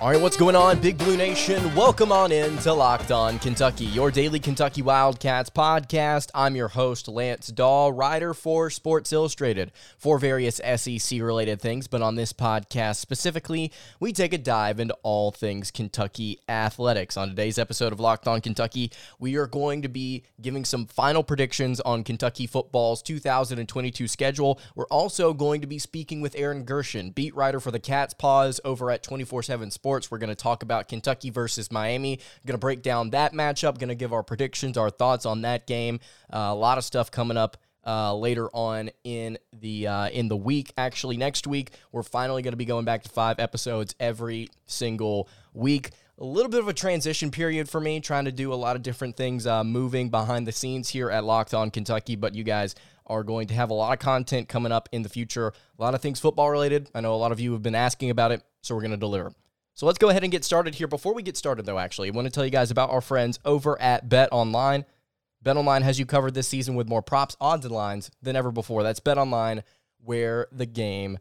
All right, what's going on, Big Blue Nation? Welcome on in to Locked On Kentucky, your daily Kentucky Wildcats podcast. I'm your host, Lance Dahl, writer for Sports Illustrated for various SEC related things. But on this podcast specifically, we take a dive into all things Kentucky athletics. On today's episode of Locked On Kentucky, we are going to be giving some final predictions on Kentucky football's 2022 schedule. We're also going to be speaking with Aaron Gershon, beat writer for the Cats Pause over at 24 7 Sports. We're going to talk about Kentucky versus Miami. Going to break down that matchup. Going to give our predictions, our thoughts on that game. Uh, a lot of stuff coming up. Uh, later on in the uh, in the week. Actually, next week we're finally going to be going back to five episodes every single week. A little bit of a transition period for me, trying to do a lot of different things, uh, moving behind the scenes here at Locked On Kentucky. But you guys are going to have a lot of content coming up in the future. A lot of things football related. I know a lot of you have been asking about it, so we're going to deliver. So let's go ahead and get started here. Before we get started, though, actually, I want to tell you guys about our friends over at Bet Online. Bet Online has you covered this season with more props, odds, and lines than ever before. That's Bet Online, where the game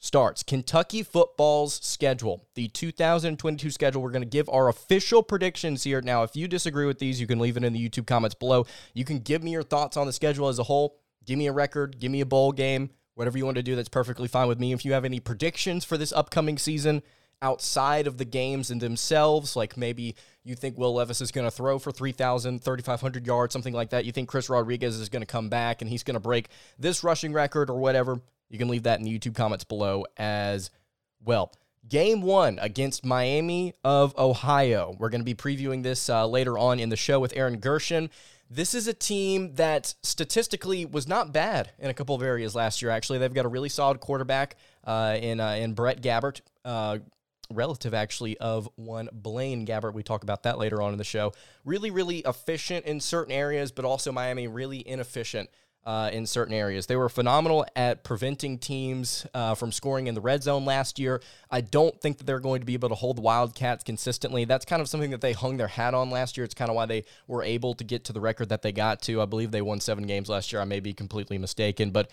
starts. Kentucky football's schedule, the 2022 schedule. We're going to give our official predictions here. Now, if you disagree with these, you can leave it in the YouTube comments below. You can give me your thoughts on the schedule as a whole. Give me a record, give me a bowl game, whatever you want to do. That's perfectly fine with me. If you have any predictions for this upcoming season, outside of the games and themselves. Like maybe you think Will Levis is going to throw for 3,000, 3,500 yards, something like that. You think Chris Rodriguez is going to come back and he's going to break this rushing record or whatever. You can leave that in the YouTube comments below as well. Game one against Miami of Ohio. We're going to be previewing this uh, later on in the show with Aaron Gershon. This is a team that statistically was not bad in a couple of areas last year. Actually, they've got a really solid quarterback uh, in uh, in Brett Gabbert. Relative actually of one Blaine Gabbert. We talk about that later on in the show. Really, really efficient in certain areas, but also Miami really inefficient uh, in certain areas. They were phenomenal at preventing teams uh, from scoring in the red zone last year. I don't think that they're going to be able to hold the Wildcats consistently. That's kind of something that they hung their hat on last year. It's kind of why they were able to get to the record that they got to. I believe they won seven games last year. I may be completely mistaken, but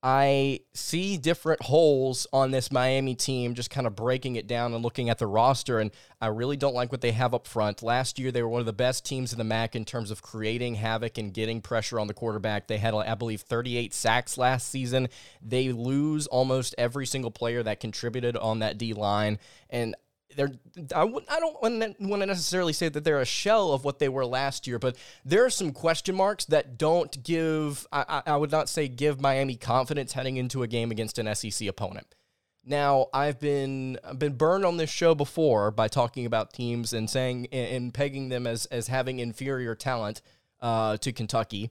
I see different holes on this Miami team, just kind of breaking it down and looking at the roster. And I really don't like what they have up front. Last year, they were one of the best teams in the MAC in terms of creating havoc and getting pressure on the quarterback. They had, I believe, 38 sacks last season. They lose almost every single player that contributed on that D line. And they're I w- I don't want to necessarily say that they're a shell of what they were last year, but there are some question marks that don't give I, I would not say give Miami confidence heading into a game against an SEC opponent. Now, I've been I've been burned on this show before by talking about teams and saying and pegging them as as having inferior talent uh, to Kentucky.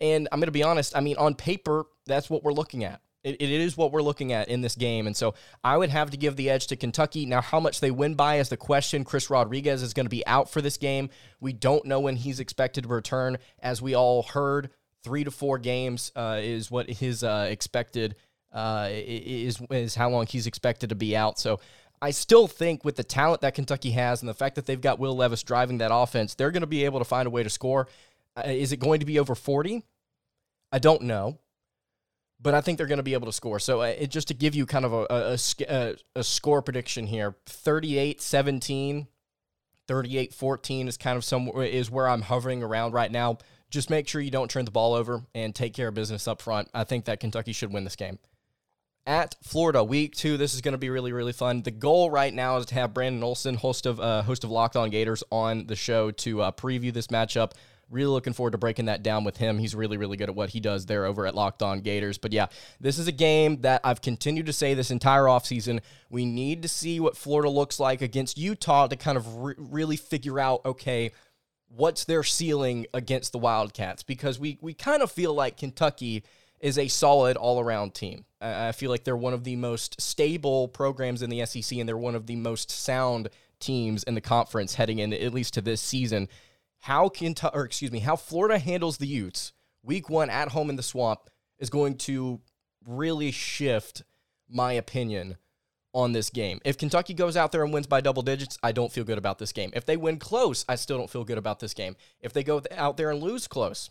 And I'm going to be honest. I mean, on paper, that's what we're looking at. It, it is what we're looking at in this game. And so I would have to give the edge to Kentucky. Now, how much they win by is the question. Chris Rodriguez is going to be out for this game. We don't know when he's expected to return. As we all heard, three to four games uh, is what his uh, expected uh, is is how long he's expected to be out. So I still think with the talent that Kentucky has and the fact that they've got Will Levis driving that offense, they're going to be able to find a way to score. Uh, is it going to be over 40? I don't know but I think they're going to be able to score. So uh, it, just to give you kind of a, a, a, a score prediction here 38 17, 38 14 is kind of somewhere is where I'm hovering around right now. Just make sure you don't turn the ball over and take care of business up front. I think that Kentucky should win this game. At Florida, week two, this is going to be really, really fun. The goal right now is to have Brandon Olson, host of uh, host of Locked On Gators, on the show to uh, preview this matchup. Really looking forward to breaking that down with him. He's really, really good at what he does there over at Locked On Gators. But yeah, this is a game that I've continued to say this entire offseason. We need to see what Florida looks like against Utah to kind of re- really figure out, okay, what's their ceiling against the Wildcats? Because we, we kind of feel like Kentucky is a solid all around team. I feel like they're one of the most stable programs in the SEC, and they're one of the most sound teams in the conference heading in at least to this season how Kentucky, or excuse me, how Florida handles the Utes week one at home in the swamp is going to really shift my opinion on this game. If Kentucky goes out there and wins by double digits, I don't feel good about this game. If they win close, I still don't feel good about this game. If they go out there and lose close,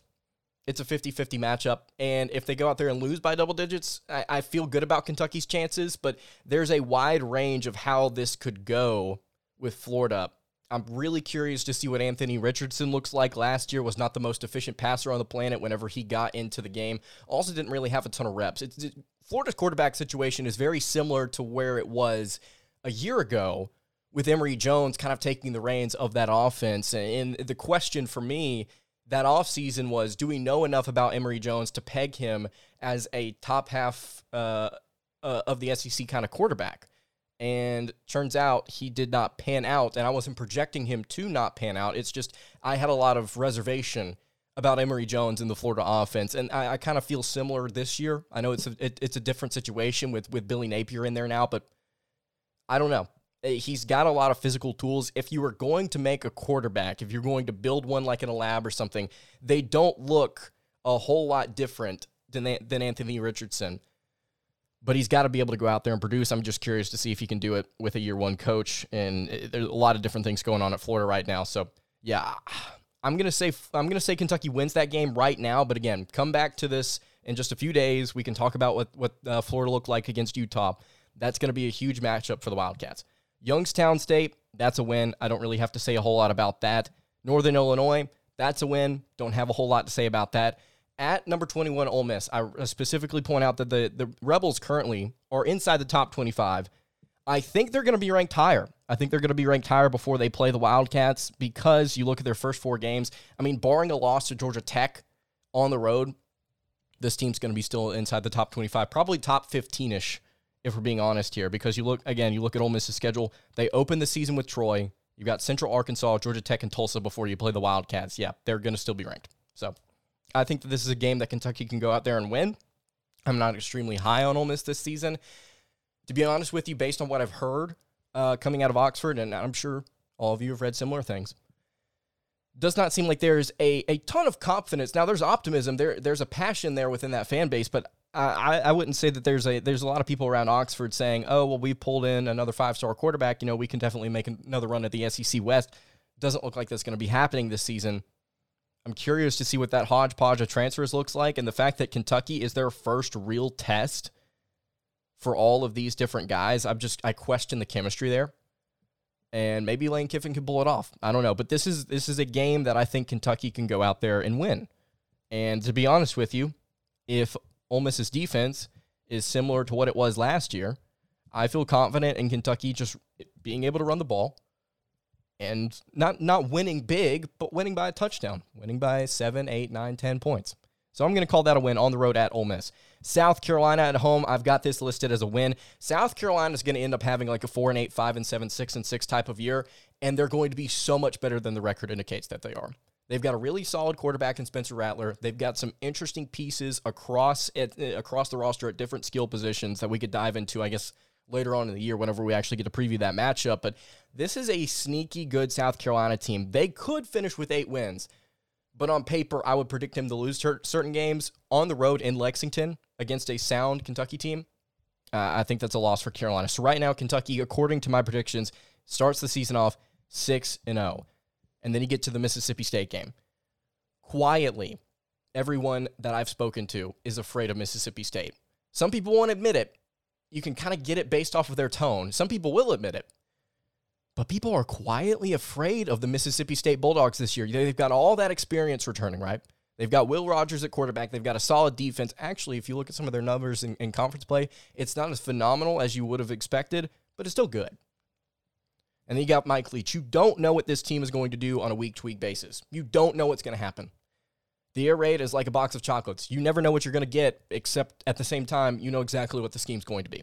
it's a 50 50 matchup. And if they go out there and lose by double digits, I, I, feel good about Kentucky's chances, but there's a wide range of how this could go with Florida. I'm really curious to see what Anthony Richardson looks like. Last year was not the most efficient passer on the planet whenever he got into the game. Also didn't really have a ton of reps. It's, it, Florida's quarterback situation is very similar to where it was a year ago with Emory Jones kind of taking the reins of that offense. And the question for me that offseason was do we know enough about Emory Jones to peg him as a top half uh, uh, of the SEC kind of quarterback? And turns out he did not pan out. And I wasn't projecting him to not pan out. It's just I had a lot of reservation about Emory Jones in the Florida offense, and I, I kind of feel similar this year. I know it's a it, it's a different situation with with Billy Napier in there now, but I don't know. Eh, he's got a lot of physical tools. If you were going to make a quarterback, if you're going to build one like in a lab or something, they don't look a whole lot different than than Anthony Richardson. But he's got to be able to go out there and produce. I'm just curious to see if he can do it with a year one coach. And eh, there's a lot of different things going on at Florida right now. So yeah, I'm gonna say I'm gonna say Kentucky wins that game right now. But again, come back to this in just a few days. We can talk about what what uh, Florida looked like against Utah. That's going to be a huge matchup for the Wildcats. Youngstown State, that's a win. I don't really have to say a whole lot about that. Northern Illinois, that's a win. Don't have a whole lot to say about that. At number 21, Ole Miss, I uh, specifically point out that the, the Rebels currently are inside the top 25. I think they're going to be ranked higher. I think they're going to be ranked higher before they play the Wildcats because you look at their first four games. I mean, barring a loss to Georgia Tech on the road, this team's going to be still inside the top 25, probably top 15 ish if we're being honest here, because you look again, you look at Ole Miss's schedule. They open the season with Troy. You've got Central Arkansas, Georgia Tech, and Tulsa before you play the Wildcats. Yeah, they're going to still be ranked. So I think that this is a game that Kentucky can go out there and win. I'm not extremely high on Ole Miss this season. To be honest with you, based on what I've heard uh, coming out of Oxford, and I'm sure all of you have read similar things, does not seem like there's a, a ton of confidence. Now there's optimism, there there's a passion there within that fan base, but I, I wouldn't say that there's a there's a lot of people around Oxford saying, oh well, we pulled in another five star quarterback. You know, we can definitely make another run at the SEC West. Doesn't look like that's going to be happening this season. I'm curious to see what that hodgepodge of transfers looks like, and the fact that Kentucky is their first real test for all of these different guys. I'm just I question the chemistry there, and maybe Lane Kiffin can pull it off. I don't know, but this is this is a game that I think Kentucky can go out there and win. And to be honest with you, if Ole Miss's defense is similar to what it was last year. I feel confident in Kentucky just being able to run the ball and not not winning big, but winning by a touchdown, winning by seven, eight, nine, ten points. So I'm going to call that a win on the road at Ole Miss. South Carolina at home, I've got this listed as a win. South Carolina is going to end up having like a four and eight, five and seven, six and six type of year, and they're going to be so much better than the record indicates that they are. They've got a really solid quarterback in Spencer Rattler. They've got some interesting pieces across it, eh, across the roster at different skill positions that we could dive into, I guess, later on in the year whenever we actually get to preview that matchup. But this is a sneaky good South Carolina team. They could finish with eight wins, but on paper, I would predict him to lose certain games on the road in Lexington against a sound Kentucky team. Uh, I think that's a loss for Carolina. So right now, Kentucky, according to my predictions, starts the season off six and zero. Oh and then you get to the Mississippi State game. Quietly, everyone that I've spoken to is afraid of Mississippi State. Some people won't admit it. You can kind of get it based off of their tone. Some people will admit it. But people are quietly afraid of the Mississippi State Bulldogs this year. They've got all that experience returning, right? They've got Will Rogers at quarterback. They've got a solid defense. Actually, if you look at some of their numbers in, in conference play, it's not as phenomenal as you would have expected, but it's still good. And then you got Mike Leach. You don't know what this team is going to do on a week to week basis. You don't know what's going to happen. The air raid is like a box of chocolates. You never know what you're going to get, except at the same time, you know exactly what the scheme's going to be.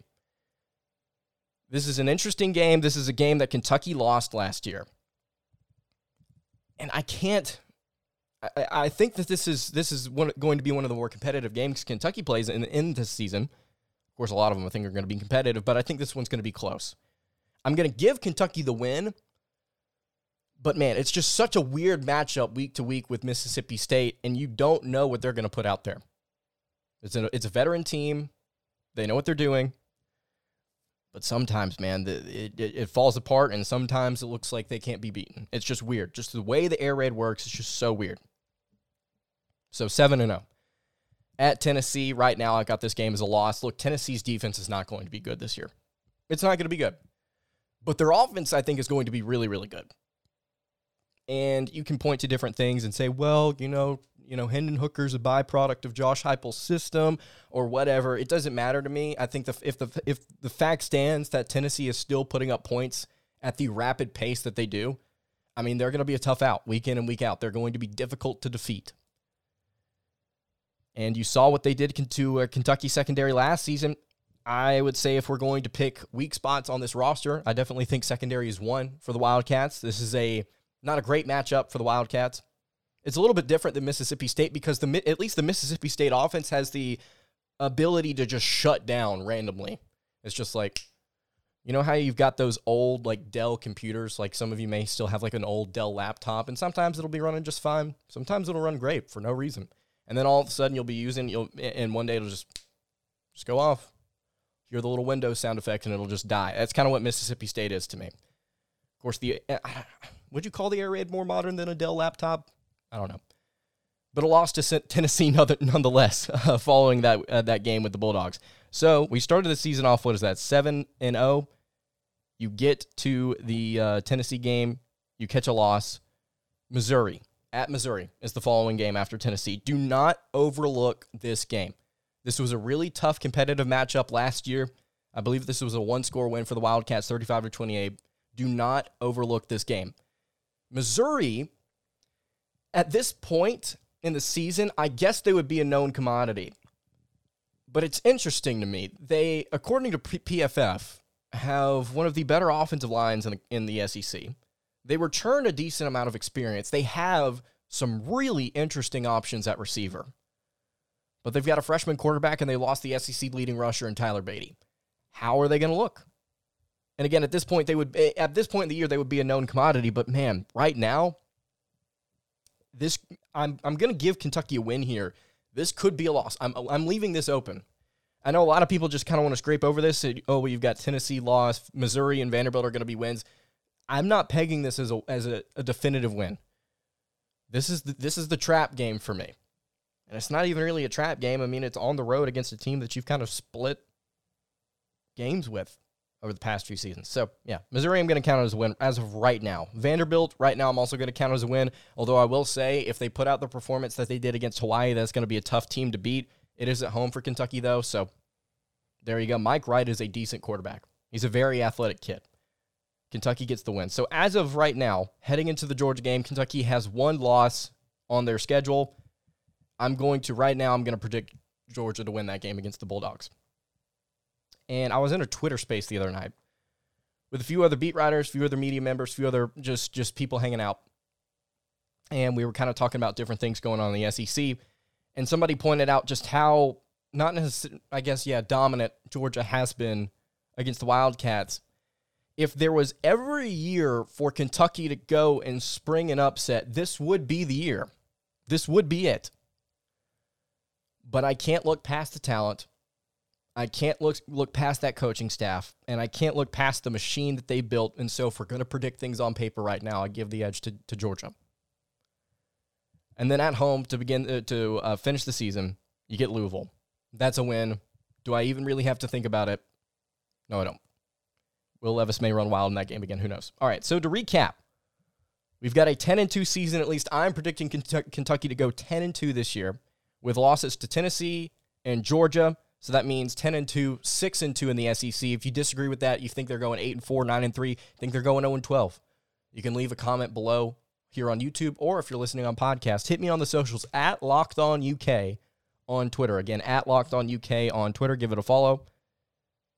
This is an interesting game. This is a game that Kentucky lost last year. And I can't. I, think that this is this is one, going to be one of the more competitive games Kentucky plays in, in this season. Of course, a lot of them I think are going to be competitive, but I think this one's going to be close. I'm going to give Kentucky the win. But man, it's just such a weird matchup week to week with Mississippi State, and you don't know what they're going to put out there. It's a, it's a veteran team. They know what they're doing. But sometimes, man, the, it, it, it falls apart, and sometimes it looks like they can't be beaten. It's just weird. Just the way the air raid works, it's just so weird. So 7 and 0. At Tennessee, right now, I got this game as a loss. Look, Tennessee's defense is not going to be good this year. It's not going to be good. But their offense, I think, is going to be really, really good. And you can point to different things and say, well, you know, you know, Hendon Hooker's a byproduct of Josh Heupel's system or whatever. It doesn't matter to me. I think the, if the if the fact stands that Tennessee is still putting up points at the rapid pace that they do, I mean, they're going to be a tough out week in and week out. They're going to be difficult to defeat. And you saw what they did to uh, Kentucky secondary last season. I would say if we're going to pick weak spots on this roster, I definitely think secondary is one for the Wildcats. This is a not a great matchup for the Wildcats. It's a little bit different than Mississippi State because the at least the Mississippi State offense has the ability to just shut down randomly. It's just like you know how you've got those old like Dell computers, like some of you may still have like an old Dell laptop and sometimes it'll be running just fine. Sometimes it'll run great for no reason. And then all of a sudden you'll be using you'll and one day it'll just just go off. Hear the little Windows sound effect and it'll just die. That's kind of what Mississippi State is to me. Of course, the would you call the air raid more modern than a Dell laptop? I don't know. But a loss to Tennessee nonetheless uh, following that uh, that game with the Bulldogs. So we started the season off. What is that? Seven and zero. Oh. You get to the uh, Tennessee game. You catch a loss. Missouri at Missouri is the following game after Tennessee. Do not overlook this game. This was a really tough competitive matchup last year. I believe this was a one score win for the Wildcats, 35 to 28. Do not overlook this game. Missouri at this point in the season, I guess they would be a known commodity. But it's interesting to me. They, according to PFF, have one of the better offensive lines in the, in the SEC. They return a decent amount of experience. They have some really interesting options at receiver. But they've got a freshman quarterback and they lost the SEC leading rusher in Tyler Badie. How are they going to look? And again, at this point, they would eh, at this point in the year they would be a known commodity. But man, right now, this I'm I'm going to give Kentucky a win here. This could be a loss. I'm I'm leaving this open. I know a lot of people just kind of want to scrape over this. Oh, well, you've got Tennessee loss, Missouri and Vanderbilt are going to be wins. I'm not pegging this as a as a, a definitive win. This is the, this is the trap game for me, and it's not even really a trap game. I mean, it's on the road against a team that you've kind of split games with over the past few seasons. So yeah, Missouri I'm going to count as a win as of right now. Vanderbilt right now I'm also going to count as a win. Although I will say if they put out the performance that they did against Hawaii, that's going to be a tough team to beat. It is at home for Kentucky though, so there you go. Mike Wright is a decent quarterback. He's a very athletic kid. Kentucky gets the win. So as of right now, heading into the Georgia game, Kentucky has one loss on their schedule. I'm going to right now I'm going to predict Georgia to win that game against the Bulldogs. And I was in a Twitter space the other night with a few other beat writers, a few other media members, a few other just just people hanging out. And we were kind of talking about different things going on in the SEC. And somebody pointed out just how not necessarily, I guess, yeah, dominant Georgia has been against the Wildcats. If there was every year for Kentucky to go and spring an upset, this would be the year. This would be it. But I can't look past the talent. I can't look look past that coaching staff, and I can't look past the machine that they built. And so, if we're going to predict things on paper right now, I give the edge to, to Georgia. And then at home to begin uh, to uh, finish the season, you get Louisville. That's a win. Do I even really have to think about it? No, I don't. Will Levis may run wild in that game again. Who knows? All right. So to recap, we've got a 10 and 2 season. At least I'm predicting Kentucky to go 10 and 2 this year, with losses to Tennessee and Georgia so that means 10 and 2, 6 and 2 in the SEC. If you disagree with that, you think they're going 8 and 4, 9 and 3, think they're going 0 and 12. You can leave a comment below here on YouTube or if you're listening on podcast, hit me on the socials at Locked On UK on Twitter. Again, at Locked On UK on Twitter. Give it a follow.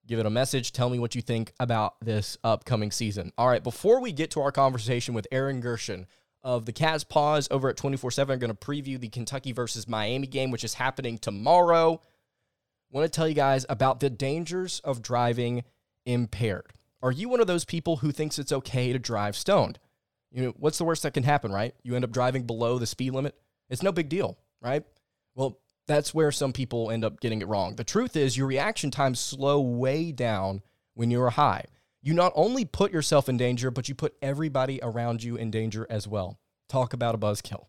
Give it a message. Tell me what you think about this upcoming season. All right, before we get to our conversation with Aaron Gershon of the Cats Pause over at 24 7, I'm going to preview the Kentucky versus Miami game, which is happening tomorrow want to tell you guys about the dangers of driving impaired. Are you one of those people who thinks it's okay to drive stoned? You know, what's the worst that can happen, right? You end up driving below the speed limit. It's no big deal, right? Well, that's where some people end up getting it wrong. The truth is, your reaction times slow way down when you're high. You not only put yourself in danger, but you put everybody around you in danger as well. Talk about a buzzkill.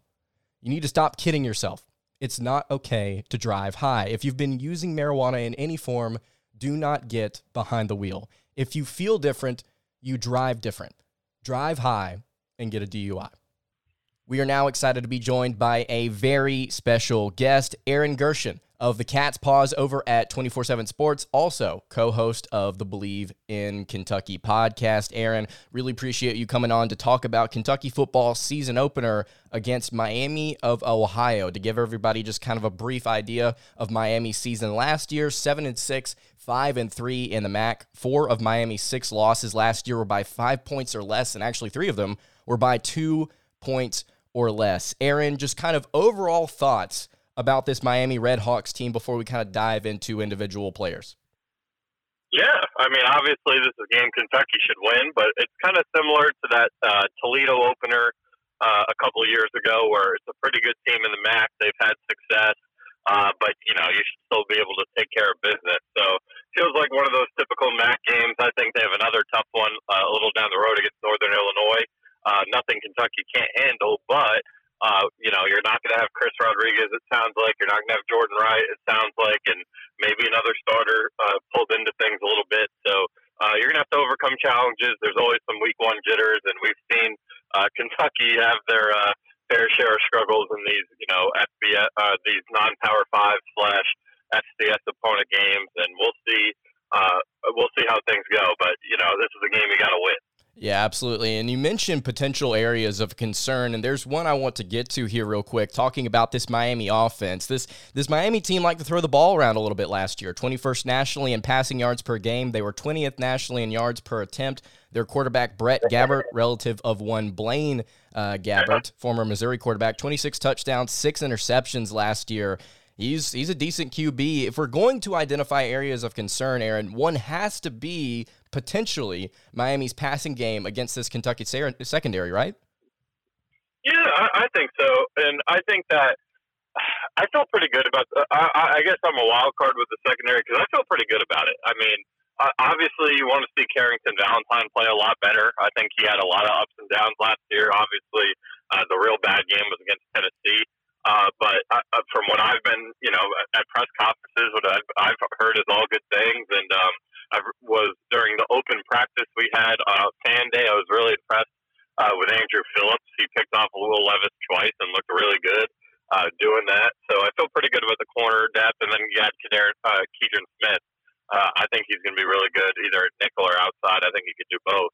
You need to stop kidding yourself. It's not okay to drive high. If you've been using marijuana in any form, do not get behind the wheel. If you feel different, you drive different. Drive high and get a DUI. We are now excited to be joined by a very special guest, Aaron Gershon of the Cats' Pause over at 24 7 Sports, also co host of the Believe in Kentucky podcast. Aaron, really appreciate you coming on to talk about Kentucky football season opener against Miami of Ohio. To give everybody just kind of a brief idea of Miami's season last year, 7 and 6, 5 and 3 in the MAC. Four of Miami's six losses last year were by five points or less, and actually three of them were by two points or less. Aaron, just kind of overall thoughts about this Miami Redhawks team before we kind of dive into individual players? Yeah, I mean, obviously this is a game Kentucky should win, but it's kind of similar to that uh, Toledo opener uh, a couple of years ago, where it's a pretty good team in the MAC. They've had success, uh, but you know you should still be able to take care of business. So feels like one of those typical MAC games. I think they have another tough one uh, a little down the road against Northern Illinois. Uh, nothing Kentucky can't handle, but uh, you know, you're not going to have Chris Rodriguez. It sounds like you're not going to have Jordan Wright. It sounds like, and maybe another starter uh, pulled into things a little bit. So uh, you're going to have to overcome challenges. There's always some week one jitters, and we've seen uh, Kentucky have their uh, fair share of struggles in these, you know, FBS, uh, these non-power five slash FCS opponent games, and we'll see. Uh, we'll see how things go, but you know, this is a game you got to win. Yeah, absolutely. And you mentioned potential areas of concern, and there's one I want to get to here real quick, talking about this Miami offense. This this Miami team liked to throw the ball around a little bit last year. 21st nationally in passing yards per game. They were 20th nationally in yards per attempt. Their quarterback Brett Gabbert, relative of one Blaine uh, Gabbert, former Missouri quarterback, 26 touchdowns, six interceptions last year. He's he's a decent QB. If we're going to identify areas of concern, Aaron, one has to be potentially Miami's passing game against this Kentucky secondary, right? Yeah, I, I think so, and I think that I felt pretty good about. The, I, I guess I'm a wild card with the secondary because I feel pretty good about it. I mean, obviously you want to see Carrington Valentine play a lot better. I think he had a lot of ups and downs last year. Obviously, uh, the real bad game was against Tennessee. Uh, but uh, uh from what I've been, you know, at press conferences, what I've, I've heard is all good things. And um, I was during the open practice we had uh, fan day. I was really impressed uh, with Andru Phillips. He picked off Will Levis twice and looked really good uh, doing that. So I feel pretty good about the corner depth. And then you had Kadar, uh, Keidron Smith. Uh, I think he's going to be really good either at nickel or outside. I think he could do both.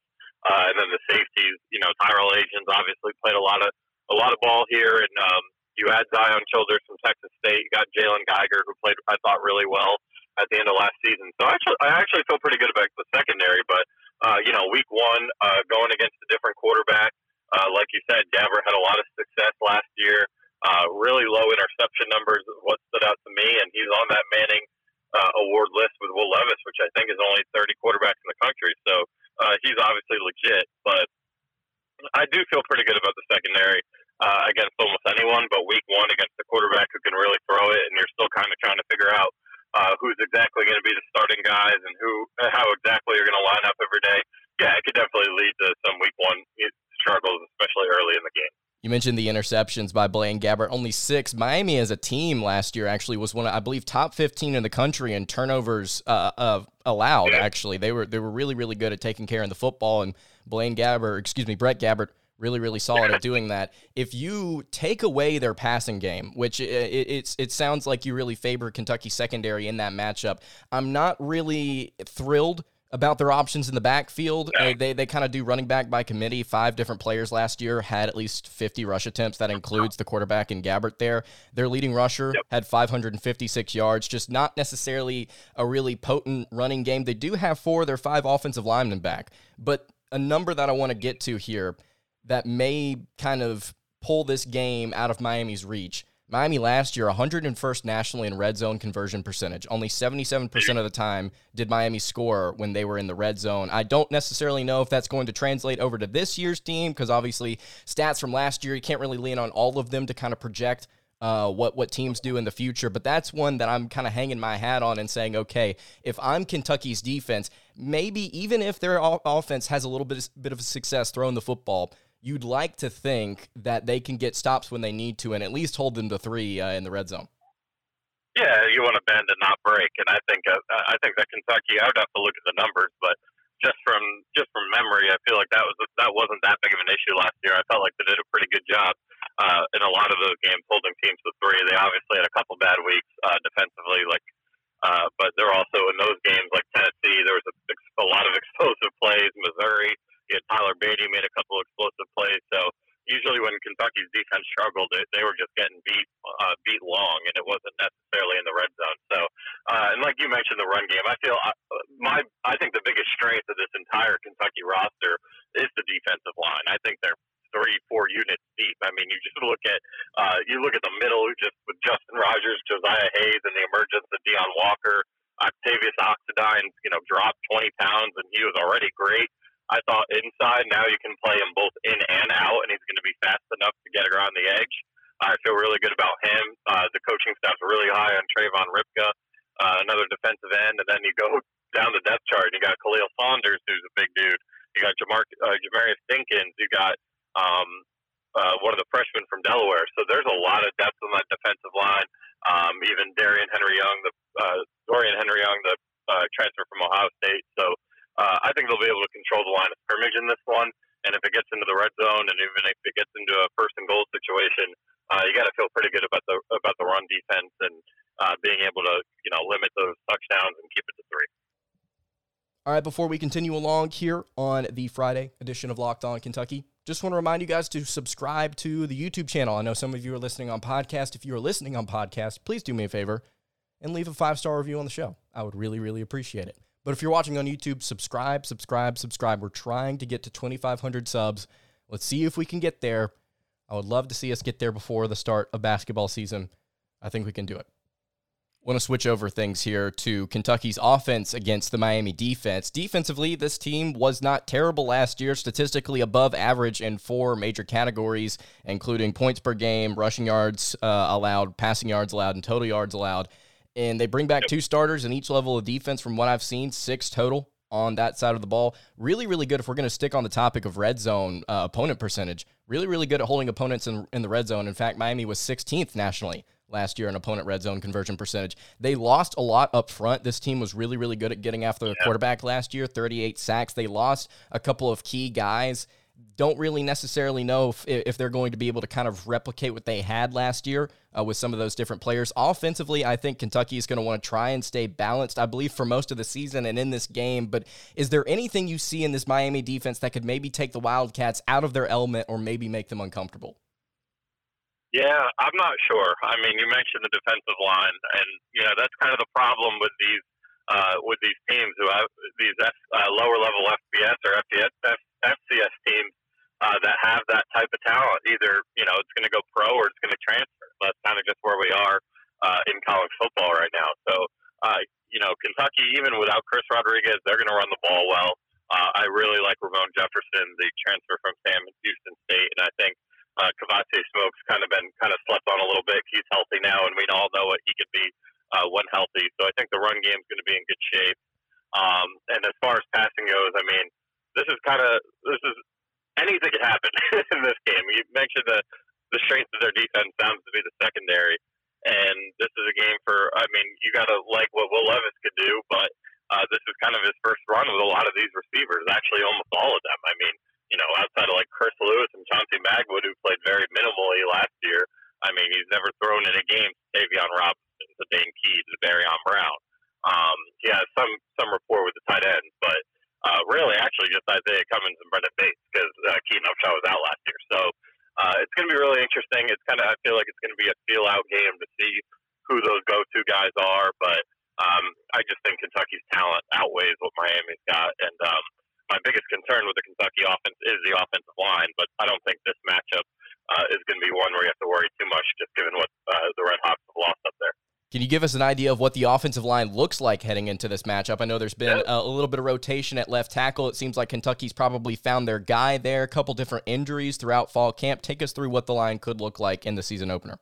Uh, and then the safeties, you know, Tyrell Ajian obviously played a lot of a lot of ball here, and um, you had Zion Childress from Texas State. You got Jalen Geiger, who played I thought really well at the end of last season. So I actually, I actually feel pretty good about the secondary. But uh, you know, week one, uh, going against a different quarterback, uh, like you said, Gabbert had a lot of success last year. Uh, really low interception numbers. What stood out to me, and he's on that Manning uh, award list with Will Levis, which I think is only 30 quarterbacks in the country. So uh, he's obviously legit. But I do feel pretty good about the secondary uh, against almost anyone. But week one against the quarterback who can really throw it, and you're still kind of trying to figure out uh, who's exactly going to be the starting guys and who how exactly you're going to line up every day. Yeah, it could definitely lead to some week one struggles, especially early in the game. You mentioned the interceptions by Blaine Gabbert, only six. Miami as a team last year actually was one, of, I believe, top fifteen in the country in turnovers uh, uh, allowed. Yeah. Actually, they were they were really really good at taking care of the football. And Blaine Gabbert, excuse me, Brett Gabbert really really solid at doing that. If you take away their passing game, which it, it, it's it sounds like you really favor Kentucky secondary in that matchup, I'm not really thrilled about their options in the backfield. Uh, they they kind of do running back by committee. Five different players last year had at least 50 rush attempts. That includes the quarterback and Gabbert there. Their leading rusher yep. had 556 yards. Just not necessarily a really potent running game. They do have four of their five offensive linemen back, but a number that I want to get to here that may kind of pull this game out of Miami's reach. Miami last year, 101st nationally in red zone conversion percentage. Only 77% of the time did Miami score when they were in the red zone. I don't necessarily know if that's going to translate over to this year's team because obviously stats from last year, you can't really lean on all of them to kind of project uh, what what teams do in the future. But that's one that I'm kind of hanging my hat on and saying, okay, if I'm Kentucky's defense, maybe even if their offense has a little bit of, bit of success throwing the football, you'd like to think that they can get stops when they need to and at least hold them to three uh, in the red zone. Yeah, you want to bend and not break, and I think uh, I think that Kentucky. I would have to look at the numbers, but just from just from memory, I feel like that was that wasn't that big of an issue last year. I felt like they did a pretty good job uh, in a lot of those games holding teams to three. They obviously had a couple bad weeks uh, defensively, like, uh, but they're also in those games like Tennessee. There was a, a lot of explosive plays. Missouri, you had Tyler Badie made a couple of explosive plays. So usually when Kentucky's defense struggled, they, they were just getting beat uh, beat long, and it wasn't necessarily in the red zone. So, uh, and like you mentioned, the run game. I feel uh, my I think the biggest strength of this entire Kentucky roster is the defensive line. I think they're three, four units deep. I mean, you just look at uh, you look at the middle, just with Justin Rogers, Josaih Hayes, and the emergence of Deone Walker. Octavius Oxendine, you know, dropped 20 pounds, and he was already great. I thought inside. Now you can play him both in and out, and he's going to be fast enough to get around the edge. I feel really good about him. Uh, the coaching staff's really high on Trayvon Rybka, uh, another defensive end, and then you go down the depth chart. And you got Khalil Saunders, who's a big dude. You got Jamar, uh, Jamarius Dinkins. You got um, uh, one of the freshmen from Delaware. So there's a lot of depth on that defensive line. Um, even Darian Henry Young, the uh, Dorian Henry Young, the uh, transfer from Ohio State. So uh, I think they'll be able to control the line of scrimmage in this one. And if it gets into the red zone, and even if it gets into a first and goal situation, uh, you got to feel pretty good about the about the run defense and uh, being able to you know limit those touchdowns and keep it to three. All right, before we continue along here on the Friday edition of Locked On Kentucky, just want to remind you guys to subscribe to the YouTube channel. I know some of you are listening on podcast. If you are listening on podcast, please do me a favor and leave a five star review on the show. I would really, really appreciate it. But if you're watching on YouTube, subscribe, subscribe, subscribe. We're trying to get to 2,500 subs. Let's see if we can get there. I would love to see us get there before the start of basketball season. I think we can do it. Want to switch over things here to Kentucky's offense against the Miami defense. Defensively, this team was not terrible last year, statistically above average in four major categories, including points per game, rushing yards uh, allowed, passing yards allowed, and total yards allowed and they bring back two starters in each level of defense from what I've seen, six total on that side of the ball. Really, really good if we're going to stick on the topic of red zone uh, opponent percentage. Really, really good at holding opponents in, in the red zone. In fact, Miami was 16th nationally last year in opponent red zone conversion percentage. They lost a lot up front. This team was really, really good at getting after the yeah. quarterback last year, 38 sacks. They lost a couple of key guys don't really necessarily know if, if they're going to be able to kind of replicate what they had last year uh, with some of those different players. Offensively, I think Kentucky is going to want to try and stay balanced, I believe, for most of the season and in this game. But is there anything you see in this Miami defense that could maybe take the Wildcats out of their element or maybe make them uncomfortable? Yeah, I'm not sure. I mean, you mentioned the defensive line, and you know that's kind of the problem with these uh, with these teams who have these F, uh, lower level FBS or FBS, F, FCS teams uh, that have that type of talent. Either you know it's going to go pro or it's going to transfer. That's kind of just where we are uh, in college football right now. So uh, you know Kentucky, even without Chris Rodriguez, they're going to run the ball well. Uh, I really like Ramon Jefferson, the transfer from Sam Houston State, and I think uh, Kavosiey Smoke's kind of been kind of slept on a little bit. He's healthy now, and we all know what he could be uh, when healthy. So I think the run game's going to be in good shape. Um, and as far as passing goes, I mean, this is kind of this is anything could happen in this game. You mentioned the the strength of their defense sounds to be the secondary, and this is a game for. I mean, you got to like what Will Levis could do, but uh, this is kind of his first run with a lot of these receivers. Actually, almost all of them. I mean, you know, outside of like Chris Lewis and Chauncey Magwood, who played very minimally last year. I mean, he's never thrown in a game. Tayvion Robinson, to Dane Key, to Barion Brown. Um, he has some some rapport with the tight ends, but uh, really, actually, just Izayah Cummings and Brenden Bates because uh, Keaton Upshaw was out last year. So uh, it's going to be really interesting. It's kind of I feel like it's going to be a feel out game to see who those go to guys are, but um, I just think Kentucky's talent outweighs what Miami's got, and um, my biggest concern with the Kentucky offense is the offensive line. But I don't think this matchup uh, is going to be one where you have to worry too much, just given what uh, the Red Hawks have lost up there. Can you give us an idea of what the offensive line looks like heading into this matchup? I know there's been a, a, little bit of rotation at left tackle. It seems like Kentucky's probably found their guy there. A couple different injuries throughout fall camp. Take us through what the line could look like in the season opener.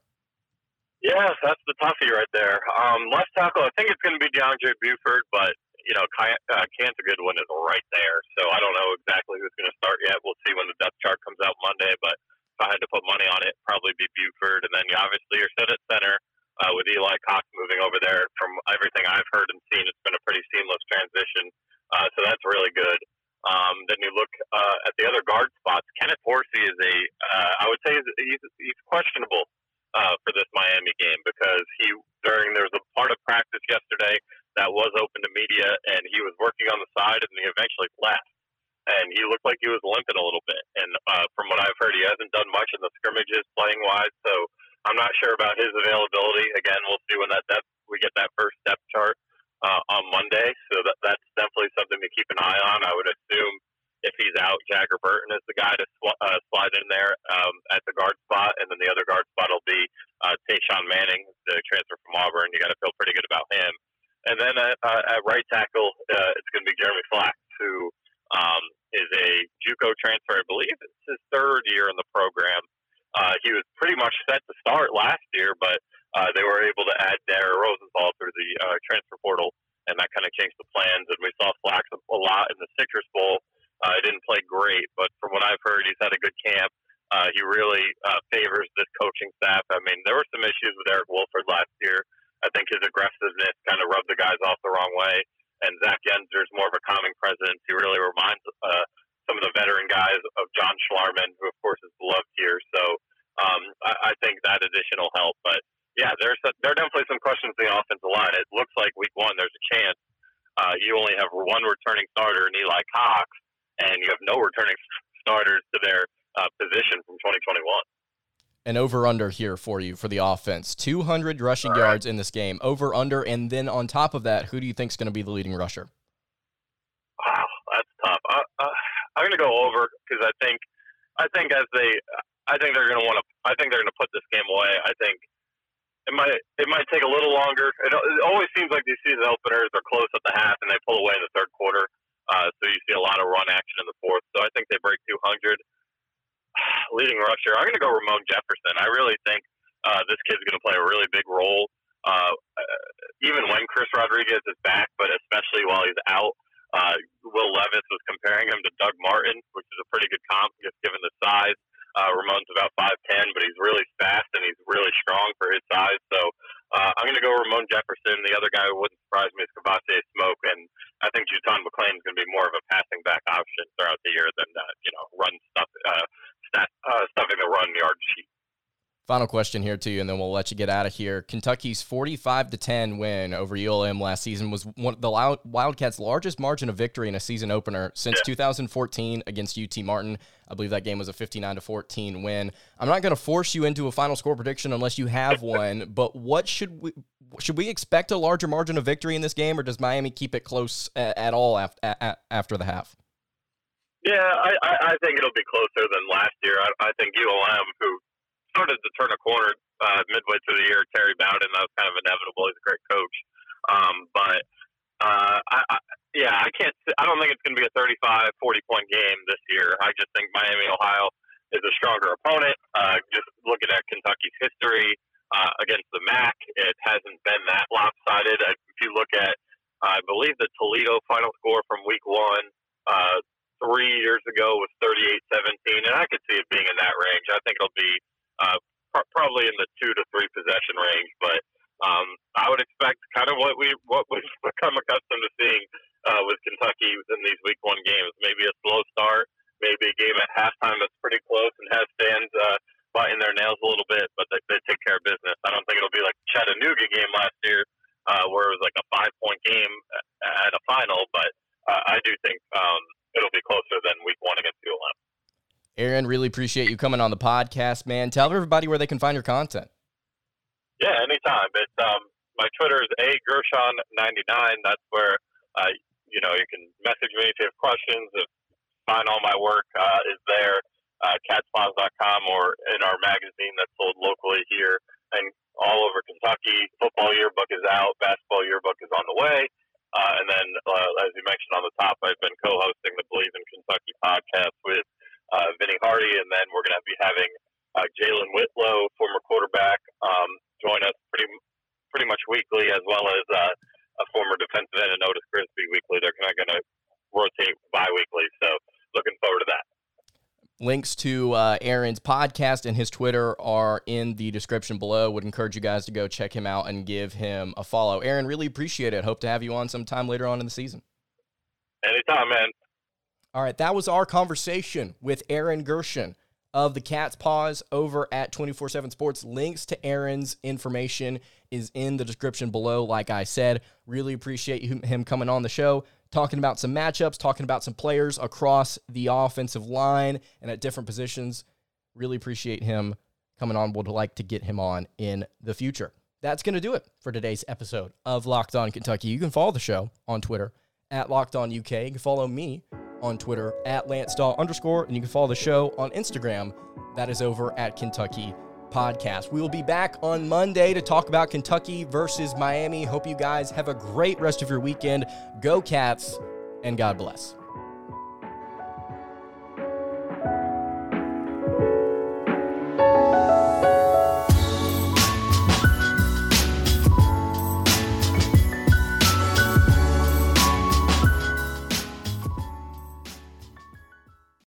Yeah, that's the toughie right there. Um, left tackle, I think it's going to be Deondre Buford, but you know, uh, Kansas Goodwin is right there. So I don't know exactly who's going to start yet. We'll see when the depth chart comes out Monday. But if I had to put money on it, probably be Buford, and then you obviously you're set at center uh, with Eli Cox moving over there. From everything I've heard and seen, it's been a pretty seamless transition. Uh, so that's really good. Um, then you look uh, at the other guard spots. Kenneth Horsey is a, uh, I would say he's, he's questionable uh, for this Miami game because he during there was a part of practice yesterday that was open to media, and he was working on the side, and he eventually left. And he looked like he was limping a little bit. And uh, from what I've heard, he hasn't done much in the scrimmages playing wise. So I'm not sure about his availability. Again, we'll see when that depth we get that first depth chart uh, on Monday. So that, that's definitely something to keep an eye on. I would assume if he's out, Jager Burton is the guy to sw- uh, slide in there um, at the guard spot, and then the other guard spot will be uh, Tashawn Manning, the transfer from Auburn. You got to feel pretty good about him. And then at, uh, at right tackle, uh, it's going to be Jeremy Flax, who um, is a JUCO transfer. I believe it's his third year in the program. Uh, he was pretty much set to start last year, but uh, they were able to add Dare Rosenthal through the uh, transfer portal, and that kind of changed the plans. And we saw Flax a lot in the Citrus Bowl. Uh, he didn't play great, but from what I've heard, he's had a good camp. Uh, he really uh, favors this coaching staff. I mean, there were some issues with Eric Wolford last year I think his aggressiveness kind of rubbed the guys off the wrong way. And Zach Yenser's more of a calming presence. He really reminds uh, some of the veteran guys of John Schlarman, who of course is beloved here. So um, I, I think that additional help. But yeah, there's a, there are definitely some questions in the offensive line. It looks like week one there's a chance uh, you only have one returning starter in Eli Cox, and you have no returning starters to their uh, position from 2021 an over under here for you for the offense 200 rushing right. yards in this game over under and then on top of that who do you think is going to be the leading rusher wow that's tough I, uh, i'm going to go over because i think i think as they i think they're going to want to i think they're going to put this game away i think it might it might take a little longer it, it always seems like these season openers are close at the half and they pull away in the third quarter uh, so you see a lot of run action in the fourth so i think they break 200 leading rusher, I'm going to go Ramon Jefferson. I really think uh, this kid's going to play a really big role, uh, even when Chris Rodriguez is back, but especially while he's out. Uh, Will Levis was comparing him to Doug Martin, which is a pretty good comp, just given the size. Uh, Ramon's about 5'10, but he's really fast and he's really strong for his size. So uh, I'm going to go Ramon Jefferson. The other guy who wouldn't surprise me is Kavosiey Smoke, and I think JuTahn McClain is going to be more of a passing back option throughout the year than uh, you know run stuff uh, stat, uh, stuffing the run yard sheet. Final question here to you, and then we'll let you get out of here. Kentucky's 45 to 10 win over ULM last season was one of the Wildcats' largest margin of victory in a season opener since 2014 against UT Martin. I believe that game was a 59 to 14 win. I'm not going to force you into a final score prediction unless you have one, but what should we should we expect a larger margin of victory in this game, or does Miami keep it close at, all after, after the half? Yeah, I, I think it'll be closer than last year. I, I think ULM, who started to turn a corner uh, midway through the year, Terry Bowden, that was kind of inevitable. He's a great coach. Um, but uh, I, I, yeah, I can't. I don't think it's going to be a 35, 40 point game this year. I just think Miami, Ohio, is a stronger opponent. Uh, just looking at Kentucky's history uh, against the MAC, it hasn't been that lopsided. If you look at, I believe the Toledo final score from Week One. Uh, three years ago was 38-17, and I could see it being in that range. I think it'll be uh, pr- probably in the two to three possession range, but um, I would expect kind of what we what we've become accustomed to seeing uh, with Kentucky in these Week One games. Maybe a slow start, maybe a game at halftime that's pretty close and has fans uh, biting their nails a little bit, but they, they take care of business. I don't think it'll be like Chattanooga game last year, uh, where it was like a five point game at a final, but uh, I do think um, it'll be closer than week one against ULM. Aaron, really appreciate you coming on the podcast, man. Tell everybody where they can find your content. Yeah, anytime. It's um, my Twitter is a Gershon ninety nine. That's where uh, you know you can message me if you have questions. If find all my work uh, is there, uh, catspause.com or in our magazine that's sold locally here and all over Kentucky. Football yearbook is out. Basketball yearbook is on the way. Uh, and then, uh, as you mentioned on the top, I've been co-hosting the Believe in Kentucky podcast with uh, Vinny Hardy, and then we're going to be having uh, Jalen Whitlow, former quarterback, um, join us pretty pretty much weekly, as well as uh, a former defensive end and Otis Grigsby weekly. They're kind of going to rotate bi-weekly, so looking forward to that. Links to uh, Aaron's podcast and his Twitter are in the description below. Would encourage you guys to go check him out and give him a follow. Aaron, really appreciate it. Hope to have you on sometime later on in the season. Anytime, man. All right, that was our conversation with Aaron Gershon of the Cats' Pause over at 24 7 Sports. Links to Aaron's information is in the description below. Like I said, really appreciate him coming on the show talking about some matchups, talking about some players across the offensive line and at different positions. Really appreciate him coming on. Would like to get him on in the future. That's going to do it for today's episode of Locked On Kentucky. You can follow the show on Twitter at Locked On UK. You can follow me on Twitter at Lance Dahl underscore, and you can follow the show on Instagram. That is over at Kentucky podcast. We will be back on Monday to talk about Kentucky versus Miami. Hope you guys have a great rest of your weekend. Go Cats, and God bless.